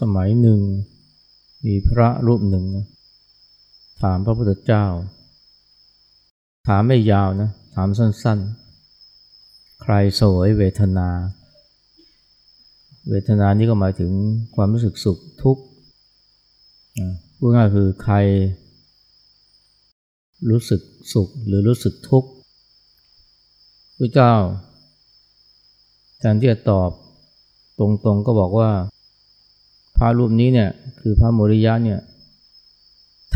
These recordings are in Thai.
สมัยหนึ่ง มีพระรูปหนึ่งนะถามพระพุทธเจ้า ถามไม่ยาวนะ ถามสั้นๆ ใครสวยเวทนา เวทนานี้ก็หมายถึงความรู้สึกสุขทุกข์พูดง่ายคือใคร รู้สึกสุขหรือรู้สึกทุกข์พระเจ้าแทนที่จะตอบตรงๆก็บอกว่า ระรูปนี้เนี่ยคือพระโมริยะเนี่ย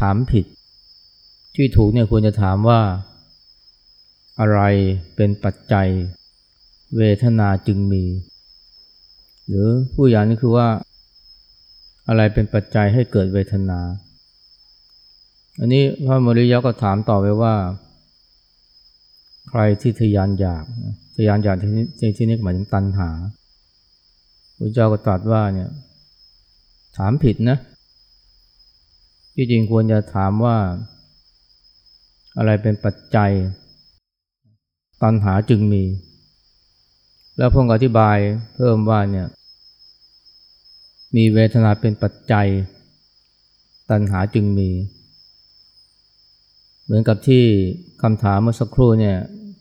ถามผิด ที่ถูกเนี่ยควรจะถามว่า อะไรเป็นปัจจัย เวทนาจึงมี หรือผู้อย่างนี้คือว่า อะไรเป็นปัจจัยให้เกิดเวทนา อันนี้พระโมริยะก็ถามต่อไปว่า ใครที่ทยานอยากทยานอยากที่นี้ที่นี้หมายถึงตัณหาพระเจ้าก็ตรัสว่าเนี่ย ถามผิดนะที่จริงควรจะถามว่า อะไรเป็นปัจจัย ตัณหาจึงมี แล้วพงอธิบายเพิ่มว่าเนี่ยมีเวทนาเป็นปัจจัย ตัณหาจึงมี เหมือนกับที่คำถามเมื่อสักครู่เนี่ย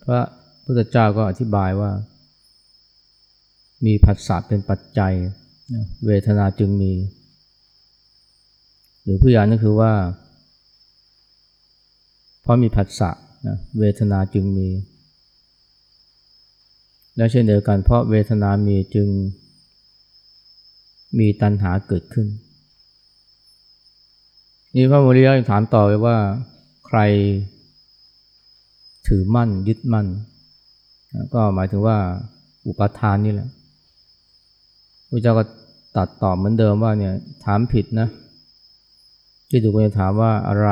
พระพุทธเจ้าก็อธิบายว่า มีผัสสะเป็นปัจจัย เวทนาจึงมี หรือผู้ยานั่นคือว่า เพราะมีผัสสะนะเวทนาจึงมี และเช่นเดียวกันเพราะเวทนามีจึงมีตัณหาเกิดขึ้น นี่พระโมริยะถามต่อไปว่าใครถือมั่นยึดมั่น ก็หมายถึงว่าอุปทานนี่แหละพระเจ้าก็ตัดตอบเหมือนเดิมว่าเนี่ยถามผิดนะ ที่ถูกคนถามว่าอะไร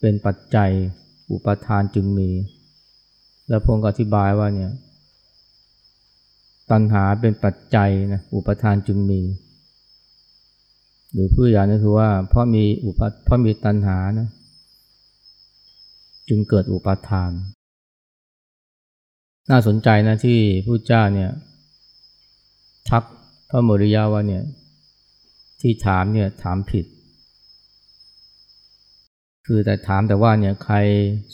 เป็นปัจจัยอุปทานจึงมี แล้วพงศ์ก็อธิบายว่าเนี่ยตัณหาเป็นปัจจัยนะอุปทานจึงมี หรือผู้อย่างนี้คือว่าเพราะมีอุปเพราะมีตัณหานะจึงเกิดอุปทาน น่าสนใจนะที่ผู้เจ้าเนี่ยทักพระโมริยาว่าเนี่ยที่ถามเนี่ยถามผิด คือแต่ถามแต่ว่าเนี่ยใคร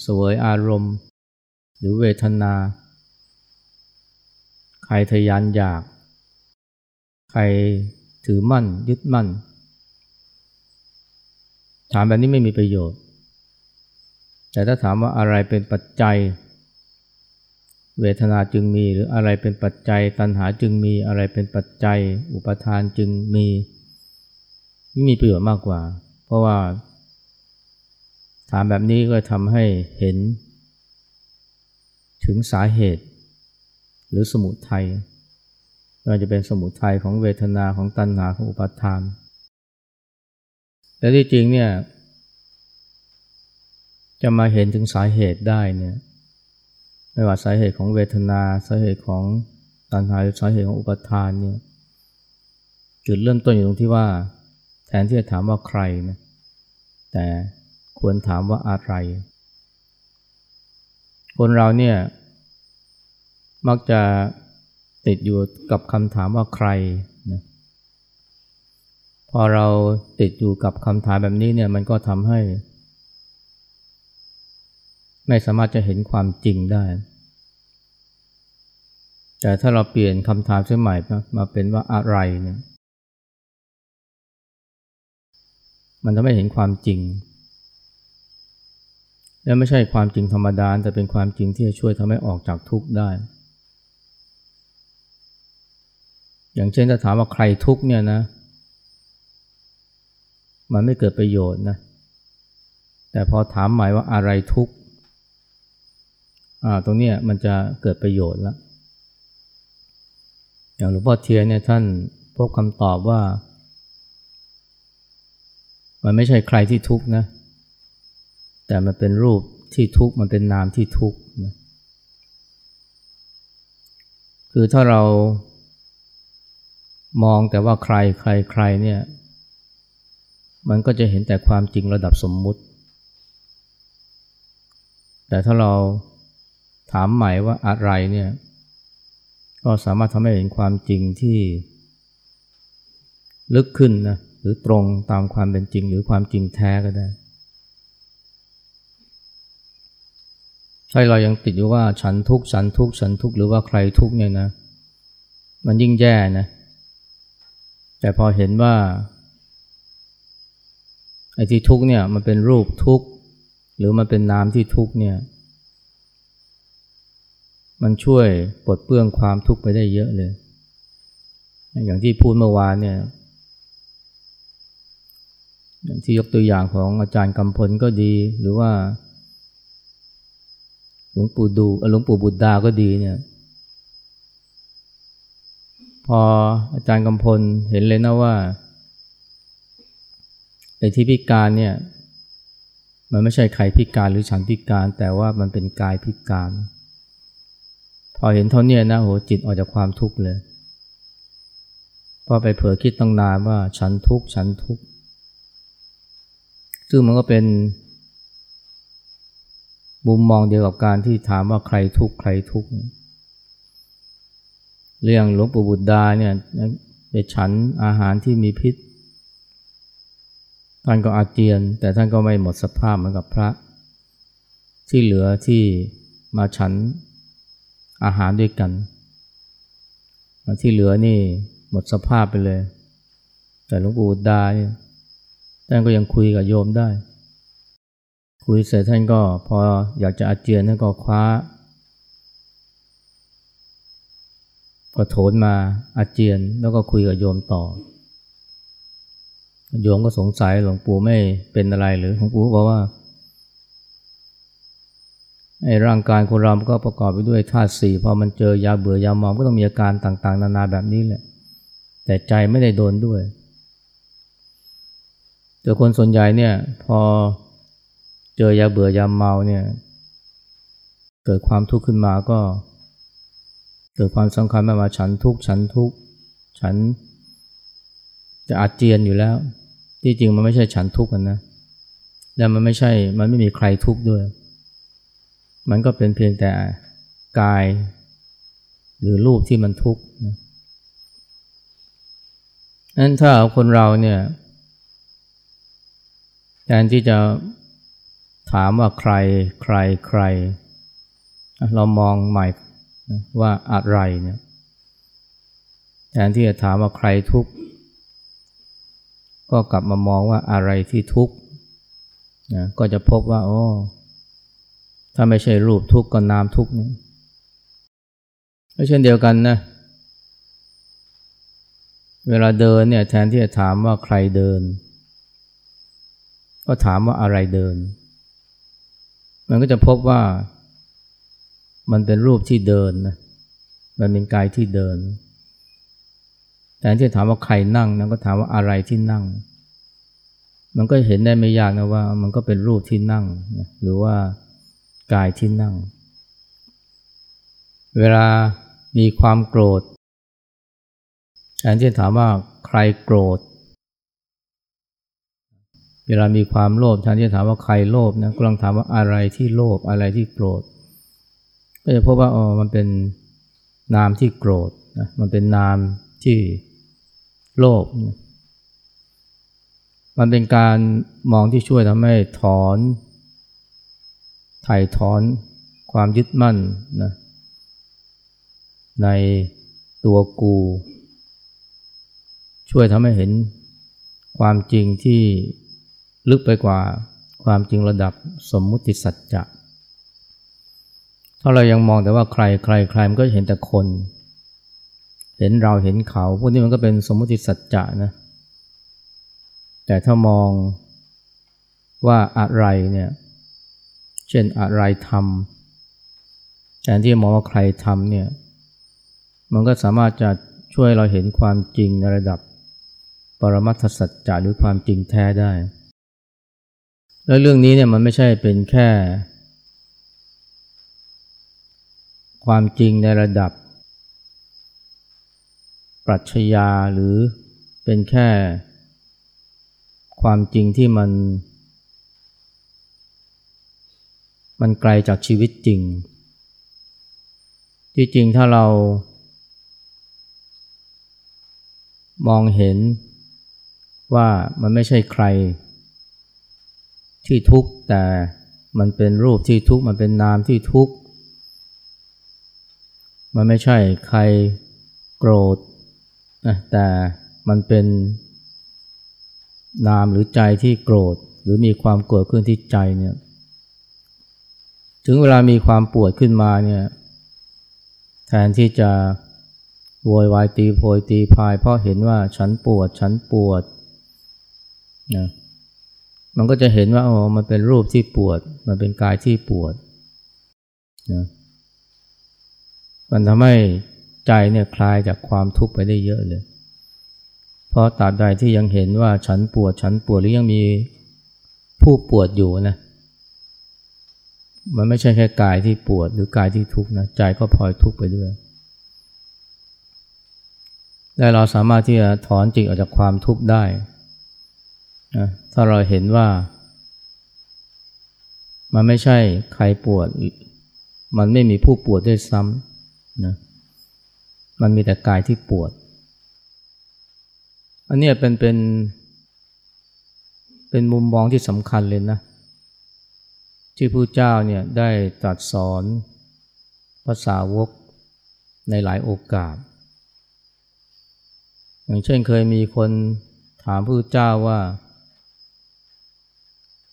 สวยอารมณ์ หรือเวทนา ใครทยานอยาก ใครถือมั่นยึดมั่น ถามแบบนี้ไม่มีประโยชน์ แต่ถ้าถามว่าอะไรเป็นปัจจัย เวทนาจึงมี หรืออะไรเป็นปัจจัย ตัณหาจึงมีอะไรเป็นปัจจัย อุปทานจึงมี นี่มีประโยชน์มากกว่า เพราะว่า ถามแบบนี้ก็ทำให้เห็น ถึงสาเหตุ หรือสมุทัยก็จะเป็นสมุทัยของเวทนาของตัณหาของอุปาทานแต่ที่จริงเนี่ย จะมาเห็นถึงสาเหตุได้เนี่ยไม่ว่าสาเหตุของเวทนาสาเหตุของตัณหาหรือสาเหตุของอุปาทานเนี่ยจุดเริ่มต้นอยู่ตรงที่ว่า แทนที่จะถามว่าใครนะแต่ ควรถามว่าอะไร คนเราเนี่ย มักจะติดอยู่กับคำถามว่าใครนะพอเราติดอยู่กับคำถามแบบนี้เนี่ยมันก็ทำให้ ไม่สามารถจะเห็นความจริงได้ แต่ถ้าเราเปลี่ยนคำถามเสียใหม่มาเป็นว่าอะไรเนี่ยมันทำให้เห็นความจริง และไม่ใช่ความจริงธรรมดา แต่เป็นความจริงที่จะช่วยทำให้ออกจากทุกข์ได้ อย่างเช่นถ้าถามว่าใครทุกข์เนี่ยนะ มันไม่เกิดประโยชน์นะ แต่พอถามหมายว่าอะไรทุกข์อ่าตรงนี้มันจะเกิดประโยชน์แล้วอย่างหลวงพ่อเทียนเนี่ยท่านพบคำตอบว่า มันไม่ใช่ใครที่ทุกข์นะแแต่มันเป็นรูปที่ทุกข์มันเป็นนามที่ทุกข์นะคือถ้าเรามองแต่ว่าใครใครใครเนี่ยมันก็จะเห็นแต่ความจริงระดับสมมุติ แต่ถ้าเราถามใหม่ว่าอะไรเนี่ยก็สามารถทำให้เห็นความจริงที่ลึกขึ้นนะหรือตรงตามความเป็นจริงหรือความจริงแท้ก็ได้ ถ้าเรายังติดอยู่ว่าฉันทุกข์ฉันทุกข์ฉันทุกข์หรือว่าใครทุกข์เนี่ยนะ มันยิ่งแย่นะ แต่พอเห็นว่าไอ้ที่ทุกข์เนี่ยมันเป็นรูปทุกข์หรือมันเป็นนามที่ทุกข์เนี่ย มันช่วยปลดเปลื้องความทุกข์ไปได้เยอะเลย อย่างที่พูดเมื่อวานเนี่ยอย่างที่ยกตัวอย่างของอาจารย์กำพลก็ดีหรือว่า ลวงปู่ดูหลวงปู่บุตรดาก็ดีเนี่ย พออาจารย์กำพลเห็นเลยนะว่าไอ้ที่พิการเนี่ย มันไม่ใช่ใครพิการหรือฉันพิการ แต่ว่ามันเป็นกายพิการ พอเห็นเท่านี้นะโหจิตออกจากความทุกข์เลยพอไปเผลอคิดตั้งนานว่าฉันทุกข์ฉันทุกข์ซึ่งมันก็เป็น มุมมองเดียวกับการที่ถามว่าใครทุกข์ใครทุกข์เรื่องหลวงปู่บุตรดาเนี่ยไปฉันอาหารที่มีพิษ ท่านก็อาเจียน แต่ท่านก็ไม่หมดสภาพเหมือนกับพระ ที่เหลือที่มาฉันอาหารด้วยกัน ที่เหลือนี่หมดสภาพไปเลย แต่หลวงปู่ดาเนี่ยท่านก็ยังคุยกับโยมได้ คุยเสร็จท่านก็พออยากจะอาเจียนท่านก็คว้าก็โถนมาอาเจียนแล้วก็คุยกับโยมต่อ โยมก็สงสัยหลวงปู่ไม่เป็นอะไรหรือหลวงปู่บอกว่าไอ้ร่างกายคนเราก็ประกอบไปด้วยธาตุสี่พอมันเจอยาเบื่อยาเมก็ต้องมีอาการต่างๆ นานาแบบนี้แหละ แต่ใจไม่ได้โดนด้วย แต่คนส่วนใหญ่เนี่ยพอ เจอยาเบื่อยาเมาเนี่ย เกิดความทุกข์ขึ้นมาก็ เกิดความสำคัญมาว่าฉันทุกข์ฉันทุกข์ฉันจะอาเจียนอยู่แล้ว ที่จริงมันไม่ใช่ฉันทุกข์กันนะ และมันไม่ใช่ มันไม่มีใครทุกข์ด้วย มันก็เป็นเพียงแต่กาย หรือรูปที่มันทุกข์นะนั้นถ้าคนเราเนี่ยแทนที่จะ ถามว่าใครใครใคร เรามองใหม่ว่าอะไรเนี่ยแทนที่จะถามว่าใครทุกข์ก็กลับมามองว่าอะไรที่ทุกข์นะก็จะพบว่าโอ้ถ้าไม่ใช่รูปทุกข์ก็นามทุกข์นี่ก็เช่นเดียวกันนะเวลาเดินเนี่ยแทนที่จะถามว่าใครเดิน ก็ถามว่าอะไรเดิน มันก็จะพบว่ามันเป็นรูปที่เดินนะมันเป็นกายที่เดิน แต่ที่ถามว่าใครนั่งนะก็ถามว่าอะไรที่นั่ง มันก็เห็นได้ไม่ยากนะว่า มันก็เป็นรูปที่นั่งนะหรือว่ากายที่นั่ง เวลามีความโกรธแทนที่ถามว่าใครโกรธ เวลามีความโลภแทนที่ถามว่าใครโลภนะกำลังถามว่าอะไรที่โลภอะไรที่โกรธ ก็จะพบว่าอ๋อมันเป็นนามที่โกรธนะมันเป็นนามที่โลภมันเป็นการมองที่ช่วยทำให้ถอนถ่ายถอนความยึดมั่นนะในตัวกู ช่วยทำให้เห็นความจริงที่ ลึกไปกว่าความจริงระดับสมมุติสัจจะถ้าเรายังมองแต่ว่าใครใครใครมันก็เห็นแต่คน เห็นเราเห็นเขา พวกนี้มันก็เป็นสมมติสัจจะนะแต่ถ้ามองว่าอะไรเนี่ยเช่นอะไรทำแทนที่มองว่าใครทำเนี่ยมันก็สามารถจะช่วยเราเห็นความจริงในระดับปรมัตถสัจจะหรือความจริงแท้ได้ แล้วเรื่องนี้เนี่ยมันไม่ใช่เป็นแค่ ความจริงในระดับ ปรัชญาหรือเป็นแค่ความจริงที่มัน มันไกลจากชีวิตจริง ที่จริงถ้าเรา มองเห็นว่ามันไม่ใช่ใคร ที่ทุกข์แต่มันเป็นรูปที่ทุกข์มันเป็นนามที่ทุกข์มันไม่ใช่ใครโกรธนะแต่มันเป็นนามหรือใจที่โกรธ หรือมีความโกรธขึ้นที่ใจเนี่ยถึงเวลามีความปวดขึ้นมาเนี่ยแทนที่จะโวยวายตีโพยตีพาย เพราะเห็นว่าฉันปวดฉันปวดนะ มันก็จะเห็นว่าอ๋อมันเป็นรูปที่ปวด มันเป็นกายที่ปวดนะมันทำให้ใจเนี่ยคลายจากความทุกข์ไปได้เยอะเลย เพราะตราบใดที่ยังเห็นว่าฉันปวดฉันปวดหรือยังมีผู้ปวดอยู่นะ มันไม่ใช่แค่กายที่ปวดหรือกายที่ทุกข์นะใจก็พลอยทุกข์ไปด้วย และเราสามารถที่จะถอนจิตออกจากความทุกข์ได้ นะถ้าเราเห็นว่า มันไม่ใช่ใครปวด มันไม่มีผู้ปวดด้วยซ้ำนะมันมีแต่กายที่ปวด อันนี้เป็นเป็น เป็นมุมมองที่สำคัญเลยนะ ที่พระเจ้าเนี่ยได้ตรัสสอนภาษาวกในหลายโอกาส อย่างเช่นเคยมีคนถามพระเจ้าว่า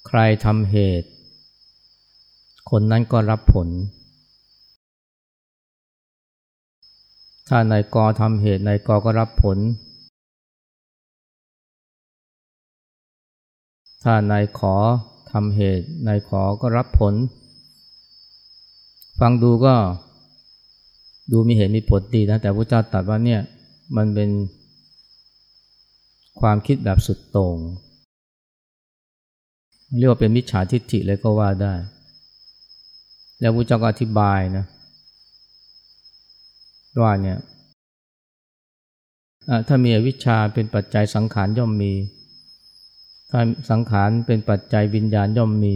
ใครทำเหตุ คนนั้นก็รับผล ถ้านายกทำเหตุนายกก็รับผล ถ้านายขอทำเหตุนายขอก็รับผล ฟังดูก็ดูมีเหตุมีผลดีนะ แต่พระเจ้าตรัสว่าเนี่ยมันเป็นความคิดแบบสุดโต่ง เรียกว่าเป็นมิจฉาทิฏฐิเลยก็ว่าได้ แล้วพระเจ้าก็อธิบายนะว่าเนี่ยถ้ามีอวิชชาเป็นปัจจัยสังขารย่อมมี ถ้าสังขารเป็นปัจจัยวิญญาณย่อมมี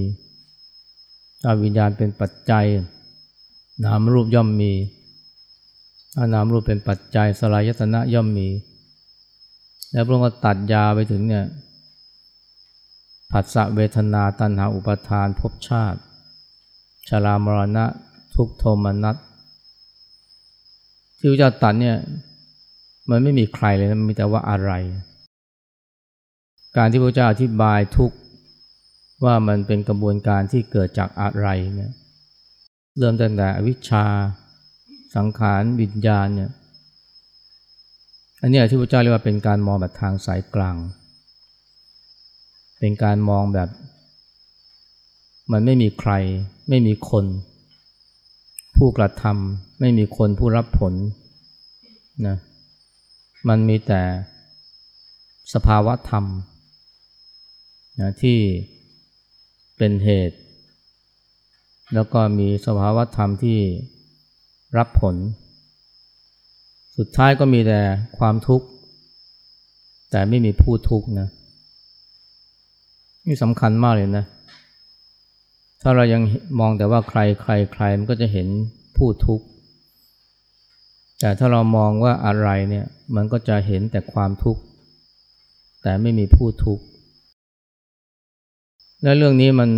ถ้าวิญญาณเป็นปัจจัย นามรูปย่อมมีถ้านามรูปเป็นปัจจัยสลายตนะย่อมมี แล้วพระองค์ก็ตัดยาไปถึงเนี่ย ผัสสะเวทนาตัณหาอุปทานภพชาติ ชรามรณะทุกโทมนัสที่พระเจ้าตัดเนี่ยมันไม่มีใครเลยนะมีแต่ว่าอะไร การที่พระเจ้าอธิบายทุกว่ามันเป็นกระบวนการที่เกิดจากอะไรเนี่ยเริ่มตั้งแต่อวิชชา สังขารวิญญาณเนี่ยอันนี้ที่พระเจ้าเรียกว่าเป็นการมองแบบทางสายกลาง เป็นการมองแบบ มันไม่มีใคร ไม่มีคน ผู้กระทำไม่มีคนผู้รับผลนะมันมีแต่สภาวะธรรมนะที่เป็นเหตุ แล้วก็มีสภาวะธรรมที่รับผล สุดท้ายก็มีแต่ความทุกข์ แต่ไม่มีผู้ทุกข์นะ นี่สำคัญมากเลยนะ ถ้าเรายังมองแต่ว่าใครใครใครมันก็จะเห็นผู้ทุกข์ แต่ถ้าเรามองว่าอะไรเนี่ย มันก็จะเห็นแต่ความทุกข์ แต่ไม่มีผู้ทุกข์ และเรื่องนี้มัน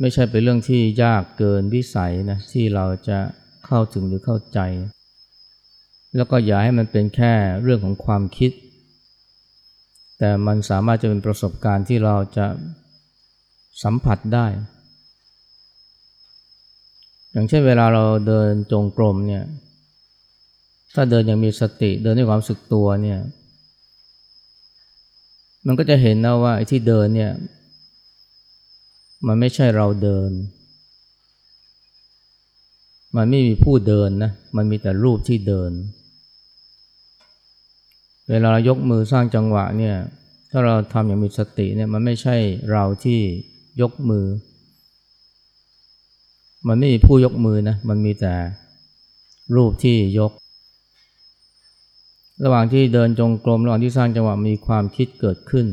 ไม่ใช่เป็นเรื่องที่ยากเกินวิสัยนะที่เราจะเข้าถึงหรือเข้าใจ แล้วก็อย่าให้มันเป็นแค่เรื่องของความคิด แต่มันสามารถจะเป็นประสบการณ์ที่เราจะสัมผัสได้ อย่างเช่นเวลาเราเดินจงกรมเนี่ย ถ้าเดินอย่างมีสติเดินด้วยความสึกตัวเนี่ย มันก็จะเห็นนะว่าไอ้ที่เดินเนี่ย มันไม่ใช่เราเดิน มันไม่มีผู้เดินนะ มันมีแต่รูปที่เดินเเวลาเรายกมือสร้างจังหวะเนี่ยถ้าเราทำอย่างมีสติเนี่ยมันไม่ใช่เราที่ยกมือ มันไม่มีผู้ยกมือนะมันมีแต่รูปที่ยก ระหว่างที่เดินจงกรมระหว่างที่สร้างจังหวะมีความคิดเกิดขึ้น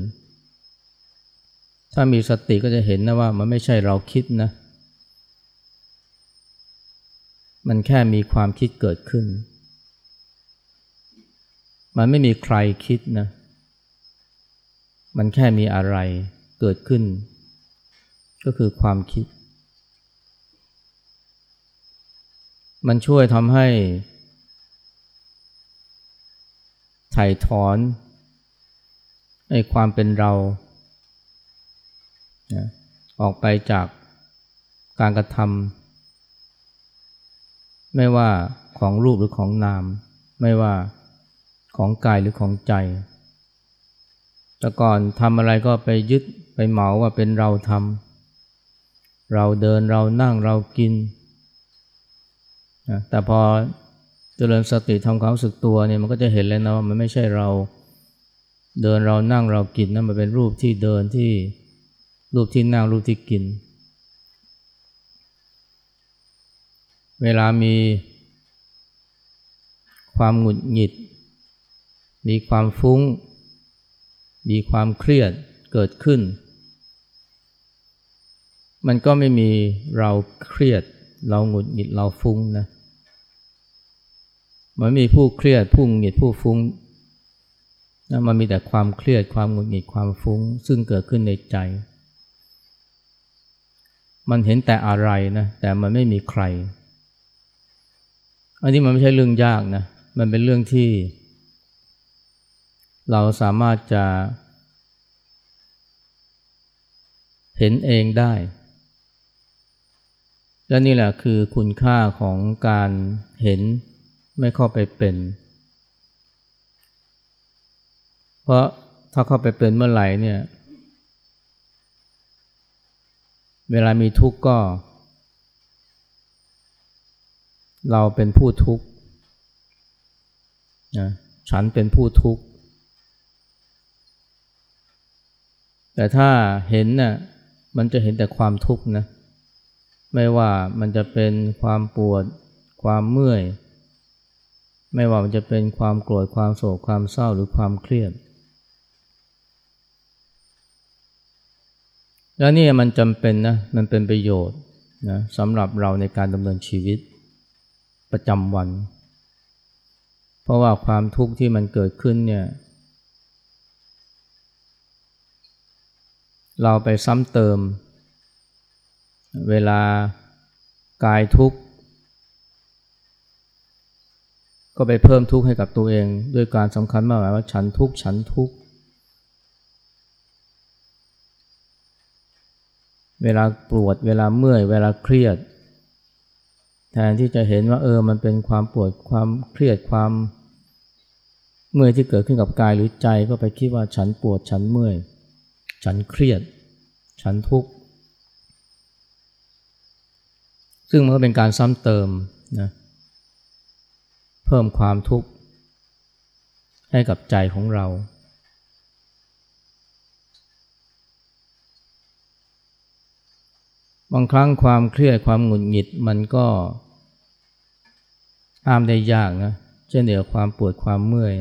ถ้ามีสติก็จะเห็นนะว่ามันไม่ใช่เราคิดนะ มันแค่มีความคิดเกิดขึ้น มันไม่มีใครคิดนะ มันแค่มีอะไรเกิดขึ้น ก็คือความคิด มันช่วยทำให้ไถ่ถอนไอ้ความเป็นเรานะออกไปจากการกระทำไม่ว่าของรูปหรือของนาม ไม่ว่า ของกายหรือของใจ แต่ก่อนทำอะไรก็ไปยึดไปเหมาว่าเป็นเราทำเราเดินเรานั่งเรากินนะแต่พอเจริญสติทำความรู้สึกตัวเนี่ยมันก็จะเห็นเลยนะว่ามันไม่ใช่เราเดินเรานั่งเรากินนะมันเป็นรูปที่เดินที่รูปที่นั่งรูปที่กิน เวลามีความหงุดหงิด มีความฟุ้ง มีความเครียดเกิดขึ้น มันก็ไม่มีเราเครียด เราหงุดหงิดเราฟุ้งนะมันมีผู้เครียดผู้หงุดหงิดผู้ฟุ้งนะมันมีแต่ความเครียดความหงุดหงิดความฟุ้ง ซึ่งเกิดขึ้นในใจ มันเห็นแต่อะไรนะแต่มันไม่มีใคร อันนี้มันไม่ใช่เรื่องยากนะ มันเป็นเรื่องที่ เราสามารถจะ เห็นเองได้ และนี่แหละคือคุณค่าของการเห็นไม่เข้าไปเป็น เพราะถ้าเข้าไปเป็นเมื่อไหร่เนี่ย เวลามีทุกข์ก็ เราเป็นผู้ทุกข์นะฉันเป็นผู้ทุกข์ แต่ถ้าเห็นน่ะมันจะเห็นแต่ความทุกข์นะไม่ว่ามันจะเป็นความปวด ความเมื่อย ไม่ว่ามันจะเป็นความโกรธความโศกความเศร้าหรือความเครียด แล้วนี่มันจำเป็นนะมันเป็นประโยชน์นะสำหรับเราในการดำเนินชีวิตประจำวัน เพราะว่าความทุกข์ที่มันเกิดขึ้นเนี่ย เราไปซ้ำเติม เวลากายทุกข์ ก็ไปเพิ่มทุกข์ให้กับตัวเอง ด้วยการสำคัญมากว่าฉันทุกข์ฉันทุกข์ เวลาปวดเวลาเมื่อยเวลาเครียด แทนที่จะเห็นว่าเออมันเป็นความปวดความเครียดความเมื่อยที่เกิดขึ้นกับกายหรือใจก็ไปคิดว่าฉันปวดฉันเมื่อย ฉันเครียด ฉันทุกข์ ซึ่งมันก็เป็นการซ้ำเติมนะเพิ่มความทุกข์ ให้กับใจของเรา บางครั้งความเครียดความหงุดหงิดมันก็อ้ามได้ยากนะเช่นเดียวความปวดความเมื่อย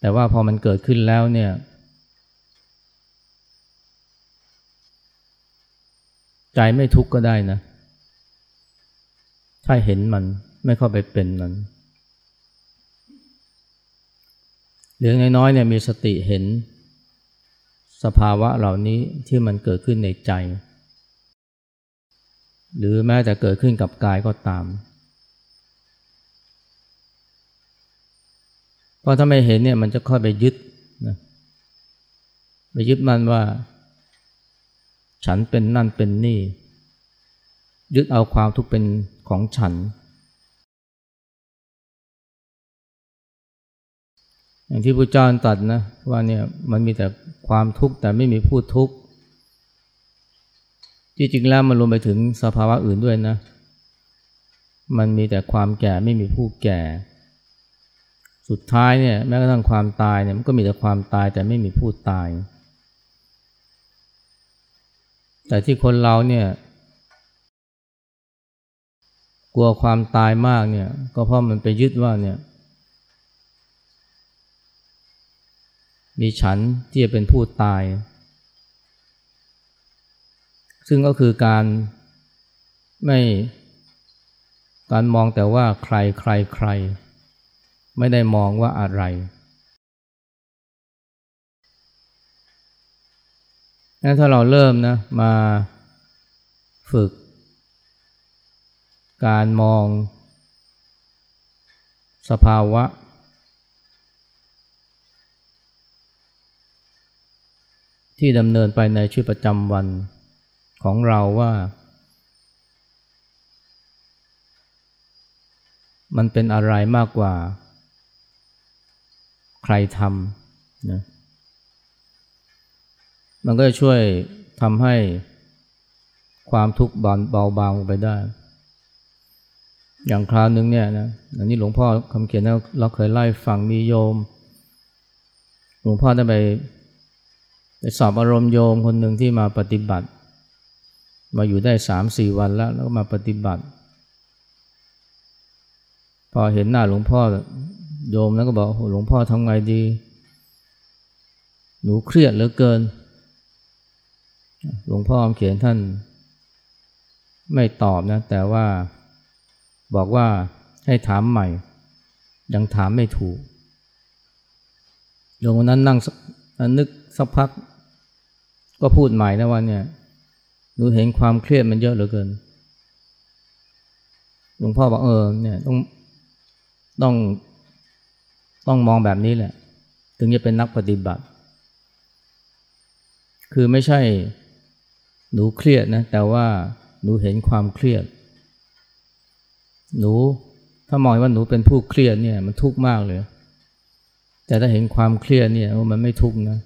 แต่ว่าพอมันเกิดขึ้นแล้วเนี่ย ใจไม่ทุกข์ก็ได้นะ ถ้าเห็นมันไม่เข้าไปเป็นมันหรือน้อยๆเนี่ยมีสติเห็น สภาวะเหล่านี้ที่มันเกิดขึ้นในใจ หรือแม้แต่เกิดขึ้นกับกายก็ตามเพราะถ้าไม่เห็นเนี่ยมันจะค่อยไปยึดนะไปยึดมันว่า ฉันเป็นนั่นเป็นนี่ ยึดเอาความทุกข์เป็นของฉัน อย่างที่พระเจ้าตรัสนะว่าเนี่ยมันมีแต่ความทุกข์แต่ไม่มีผู้ทุกข์จริงๆแล้วมันรวมไปถึงสภาวะอื่นด้วยนะ มันมีแต่ความแก่ไม่มีผู้แก่ สุดท้ายเนี่ยแม้กระทั่งความตายเนี่ยมันก็มีแต่ความตายแต่ไม่มีผู้ตาย แต่ที่คนเราเนี่ยกลัวความตายมากเนี่ยก็เพราะมันไปยึดว่าเนี่ยมีฉันที่จะเป็นผู้ตาย ซึ่งก็คือการไม่การมองแต่ว่าใครใครใคร ไม่ได้มองว่าอะไร งั้น ถ้าเราเริ่มนะมาฝึก การมอง สภาวะ ที่ดำเนินไปในชีวิตประจำวันของเราว่า มันเป็นอะไรมากกว่า ใครทำนะ มันก็จะช่วยทำให้ความทุกข์เบาบางไปได้ อย่างคราวนึงเนี่ยนะอันนี้หลวงพ่อคำเขียนเราเคยไล่ฟังมีโยม หลวงพ่อได้ไปไปสอบอารมณ์โยมคนหนึ่งที่มาปฏิบัติ มาอยู่ได้สามสี่วันแล้ว แล้วก็มาปฏิบัติ พอเห็นหน้าหลวงพ่อโยมแล้วก็บอกหลวงพ่อทำไงดี หนูเครียดเหลือเกิน หลวงพ่อเขียนท่านไม่ตอบนะ แต่ว่าบอกว่าให้ถามใหม่ ยังถามไม่ถูกโยมนั้นนั่งนึกสักพัก ก็พูดใหม่นะว่าเนี่ยหนูเห็นความเครียดมันเยอะเหลือเกิน หลวงพ่อบอกเออเนี่ยต้องต้องต้องมองแบบนี้แหละ ถึงจะเป็นนักปฏิบัติ คือไม่ใช่ หนูเครียดนะแต่ว่าหนูเห็นความเครียด หนูถ้ามองว่าหนูเป็นผู้เครียดเนี่ยมันทุกข์มากเลย แต่ถ้าเห็นความเครียดเนี่ยมันไม่ทุกข์นะ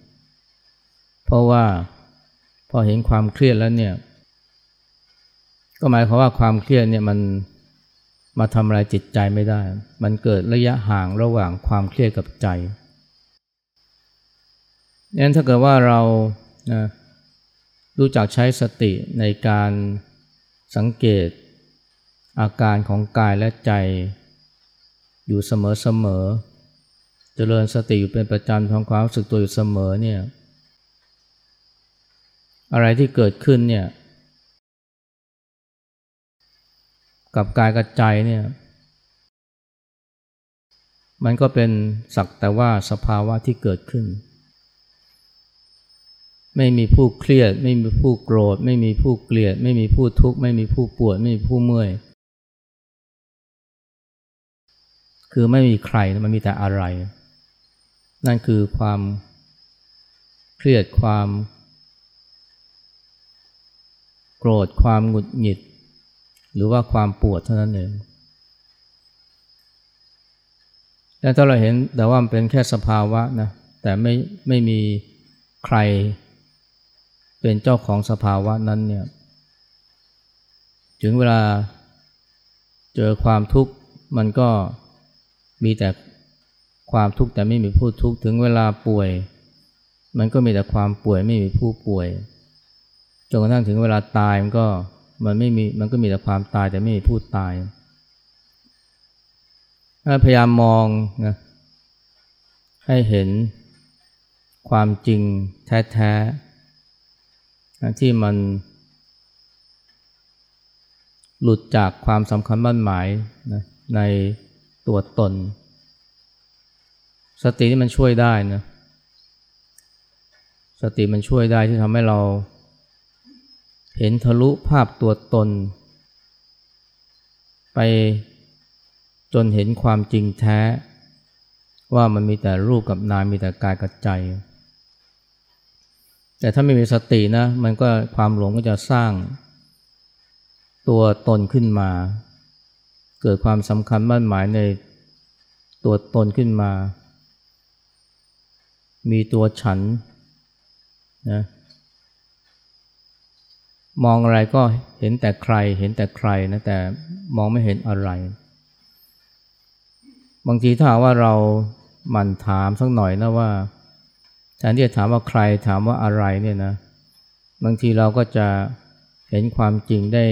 เพราะว่าพอเห็นความเครียดแล้วเนี่ย ก็หมายความว่าความเครียดเนี่ยมันมาทำอะไรจิตใจไม่ได้ มันเกิดระยะห่างระหว่างความเครียดกับใจงั้นถ้าเกิดว่าเรานะ รู้จักใช้สติในการสังเกต อาการของกายและใจ อยู่เสมอๆเจริญสติอยู่เป็นประจำทำความรู้สึกตัวอยู่เสมอเนี่ยอะไรที่เกิดขึ้นเนี่ยกับกายกับใจเนี่ยมันก็เป็นสักแต่ว่าสภาวะที่เกิดขึ้น ไม่มีผู้เครียด ไม่มีผู้โกรธ ไม่มีผู้เกลียด ไม่มีผู้ทุกข์ ไม่มีผู้ปวด ไม่มีผู้เมื่อย คือไม่มีใครมันมีแต่อะไร นั่นคือความเครียดความ โกรธความหงุดหงิด หรือว่าความปวดเท่านั้นเองและถ้าเราเห็นแต่ว่ามันเป็นแค่สภาวะนะแต่ไม่ไม่มีใคร เป็นเจ้าของสภาวะนั้นเนี่ยถึงเวลาเจอความทุกข์มันก็มีแต่ความทุกข์แต่ไม่มีผู้ทุกข์ถึงเวลาป่วย มันก็มีแต่ความป่วยไม่มีผู้ป่วยจนกระทั่งถึงเวลาตายมันก็มันไม่มีมันก็มีแต่ความตายแต่ไม่มีผู้ตายถ้าพยายามมองนะให้เห็นความจริงแท้ ที่มัน หลุดจากความสำคัญมั่นหมายนะในตัวตน สตินี่มันช่วยได้นะสติมันช่วยได้ที่ทำให้เรา เห็นทะลุภาพตัวตน ไปจนเห็นความจริงแท้ ว่ามันมีแต่รูปกับนามมีแต่กายกับใจ แต่ถ้าไม่มีสตินะ มันก็ความหลงก็จะสร้างตัวตนขึ้นมา เกิดความสำคัญมั่นหมายในตัวตนขึ้นมา มีตัวฉันนะมองอะไรก็เห็นแต่ใคร เห็นแต่ใครนะแต่มองไม่เห็นอะไร บางทีถ้าว่าเราหมั่นถามสักหน่อยนะว่า แทนที่จะถามว่าใครถามว่าอะไรเนี่ยนะ บางทีเราก็จะเห็นความจริงได้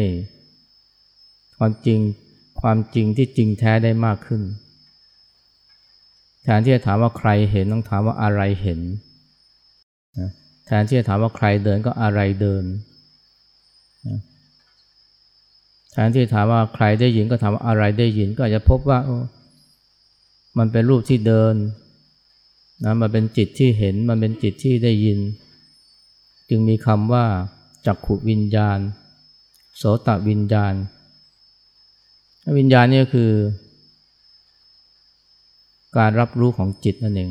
ความจริงความจริงที่จริงแท้ได้มากขึ้น แทนที่จะถามว่าใครเห็นต้องถามว่าอะไรเห็น แทนที่จะถามว่าใครเดินก็อะไรเดิน แทนที่จะถามว่าใครได้ยินก็ถามว่าอะไรได้ยิน ก็อาจจะพบว่ามันเป็นรูปที่เดิน นะมันเป็นจิตที่เห็นมันเป็นจิตที่ได้ยิน จึงมีคำว่าจักขุวิญญาณ โสตวิญญาณ วิญญาณนี่ก็คือ การรับรู้ของจิตนั่นเอง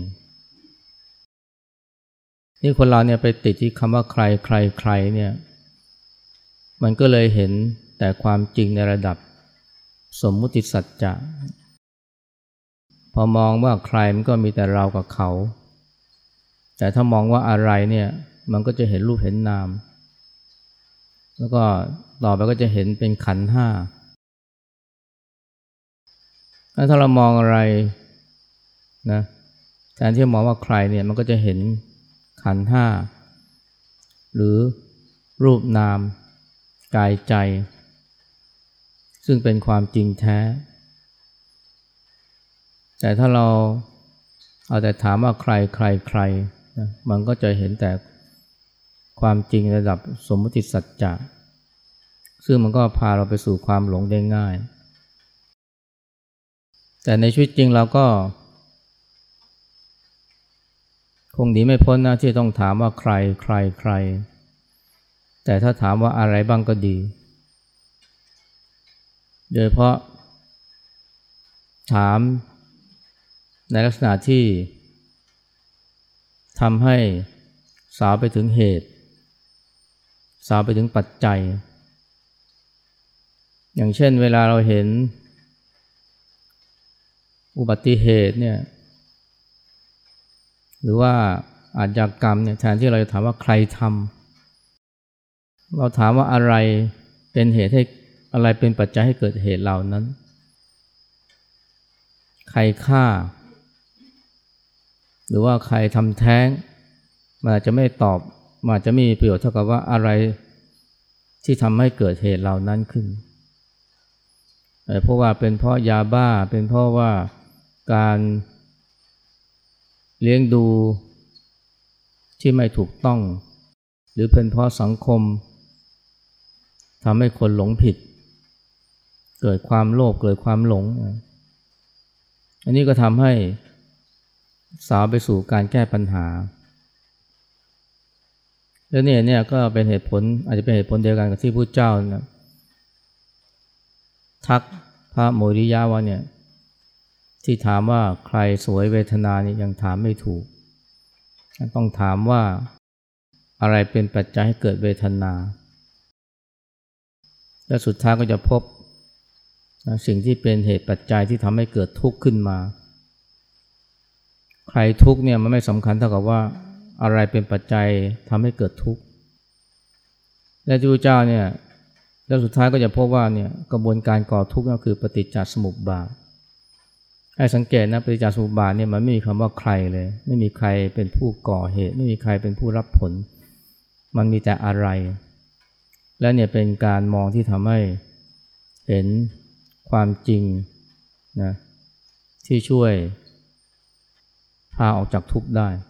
นี่คนเราเนี่ยไปติดที่คำว่าใครใครใครเนี่ย มันก็เลยเห็นแต่ความจริงในระดับสมมุติสัจจะ พอมองว่าใครมันก็มีแต่เรากับเขา แต่ถ้ามองว่าอะไรเนี่ยมันก็จะเห็นรูปเห็นนาม แล้วก็ต่อไปก็จะเห็นเป็นขันห้าถ้าเรามองอะไรนะแทนที่มองว่าใครเนี่ยมันก็จะเห็นขันห้าหรือรูปนาม กายใจ ซึ่งเป็นความจริงแท้ แต่ถ้าเราเอาแต่ถามว่าใครใครใครนะมันก็จะเห็นแต่ความจริงระดับสมมติสัจจะซึ่งมันก็พาเราไปสู่ความหลงได้ง่าย แต่ในชีวิตจริงเราก็ คงหนีไม่พ้นนะที่ต้องถามว่าใครใครใคร แต่ถ้าถามว่าอะไรบ้างก็ดี โดยเพราะถาม ในลักษณะที่ทำให้สาวไปถึงเหตุ สาวไปถึงปัจจัย อย่างเช่นเวลาเราเห็น อุบัติเหตุเนี่ยหรือว่าอาชญากรรมเนี่ยแทนที่เราจะถามว่าใครทำเราถามว่าอะไรเป็นเหตุให้อะไรเป็นปัจจัยให้เกิดเหตุเหล่านั้น ใครฆ่า หรือว่าใครทำแท้งมันอาจจะไม่ตอบมันอาจจะไม่มีประโยชน์เท่ากับว่าอะไรที่ทำให้เกิดเหตุเหล่านั้นขึ้น เพราะว่าเป็นเพราะยาบ้าเป็นเพราะว่าการเลี้ยงดูที่ไม่ถูกต้อง หรือเป็นเพราะสังคมทำให้คนหลงผิด เกิดความโลภเกิดความหลง อันนี้ก็ทำให้ สาวไปสู่การแก้ปัญหา แล้วเนี่ยเนี่ยก็เป็นเหตุผลอาจจะเป็นเหตุผลเดียวกันกับที่พระเจ้านะทักพระโมริยะว่าเนี่ยที่ถามว่าใครสวยเวทนานี่ยังถามไม่ถูก ต้องถามว่าอะไรเป็นปัจจัยให้เกิดเวทนา และสุดท้ายก็จะพบสิ่งที่เป็นเหตุปัจจัยที่ทำให้เกิดทุกข์ขึ้นมา ใครทุกเนี่ยมันไม่สำคัญเท่ากับว่าอะไรเป็นปัจจัยทำให้เกิดทุกข์ และที่พระเจ้าเนี่ยแล้วสุดท้ายก็จะพบว่าเนี่ยกระบวนการก่อทุกข์ก็คือปฏิจจสมุปบาทให้สังเกตนะปฏิจจสมุปบาทเนี่ยมันไม่มีคำว่าใครเลย ไม่มีใครเป็นผู้ก่อเหตุ ไม่มีใครเป็นผู้รับผล มันมีแต่อะไร และเนี่ยเป็นการมองที่ทำให้เห็นความจริงนะที่ช่วย พาออกจากทุกข์ได้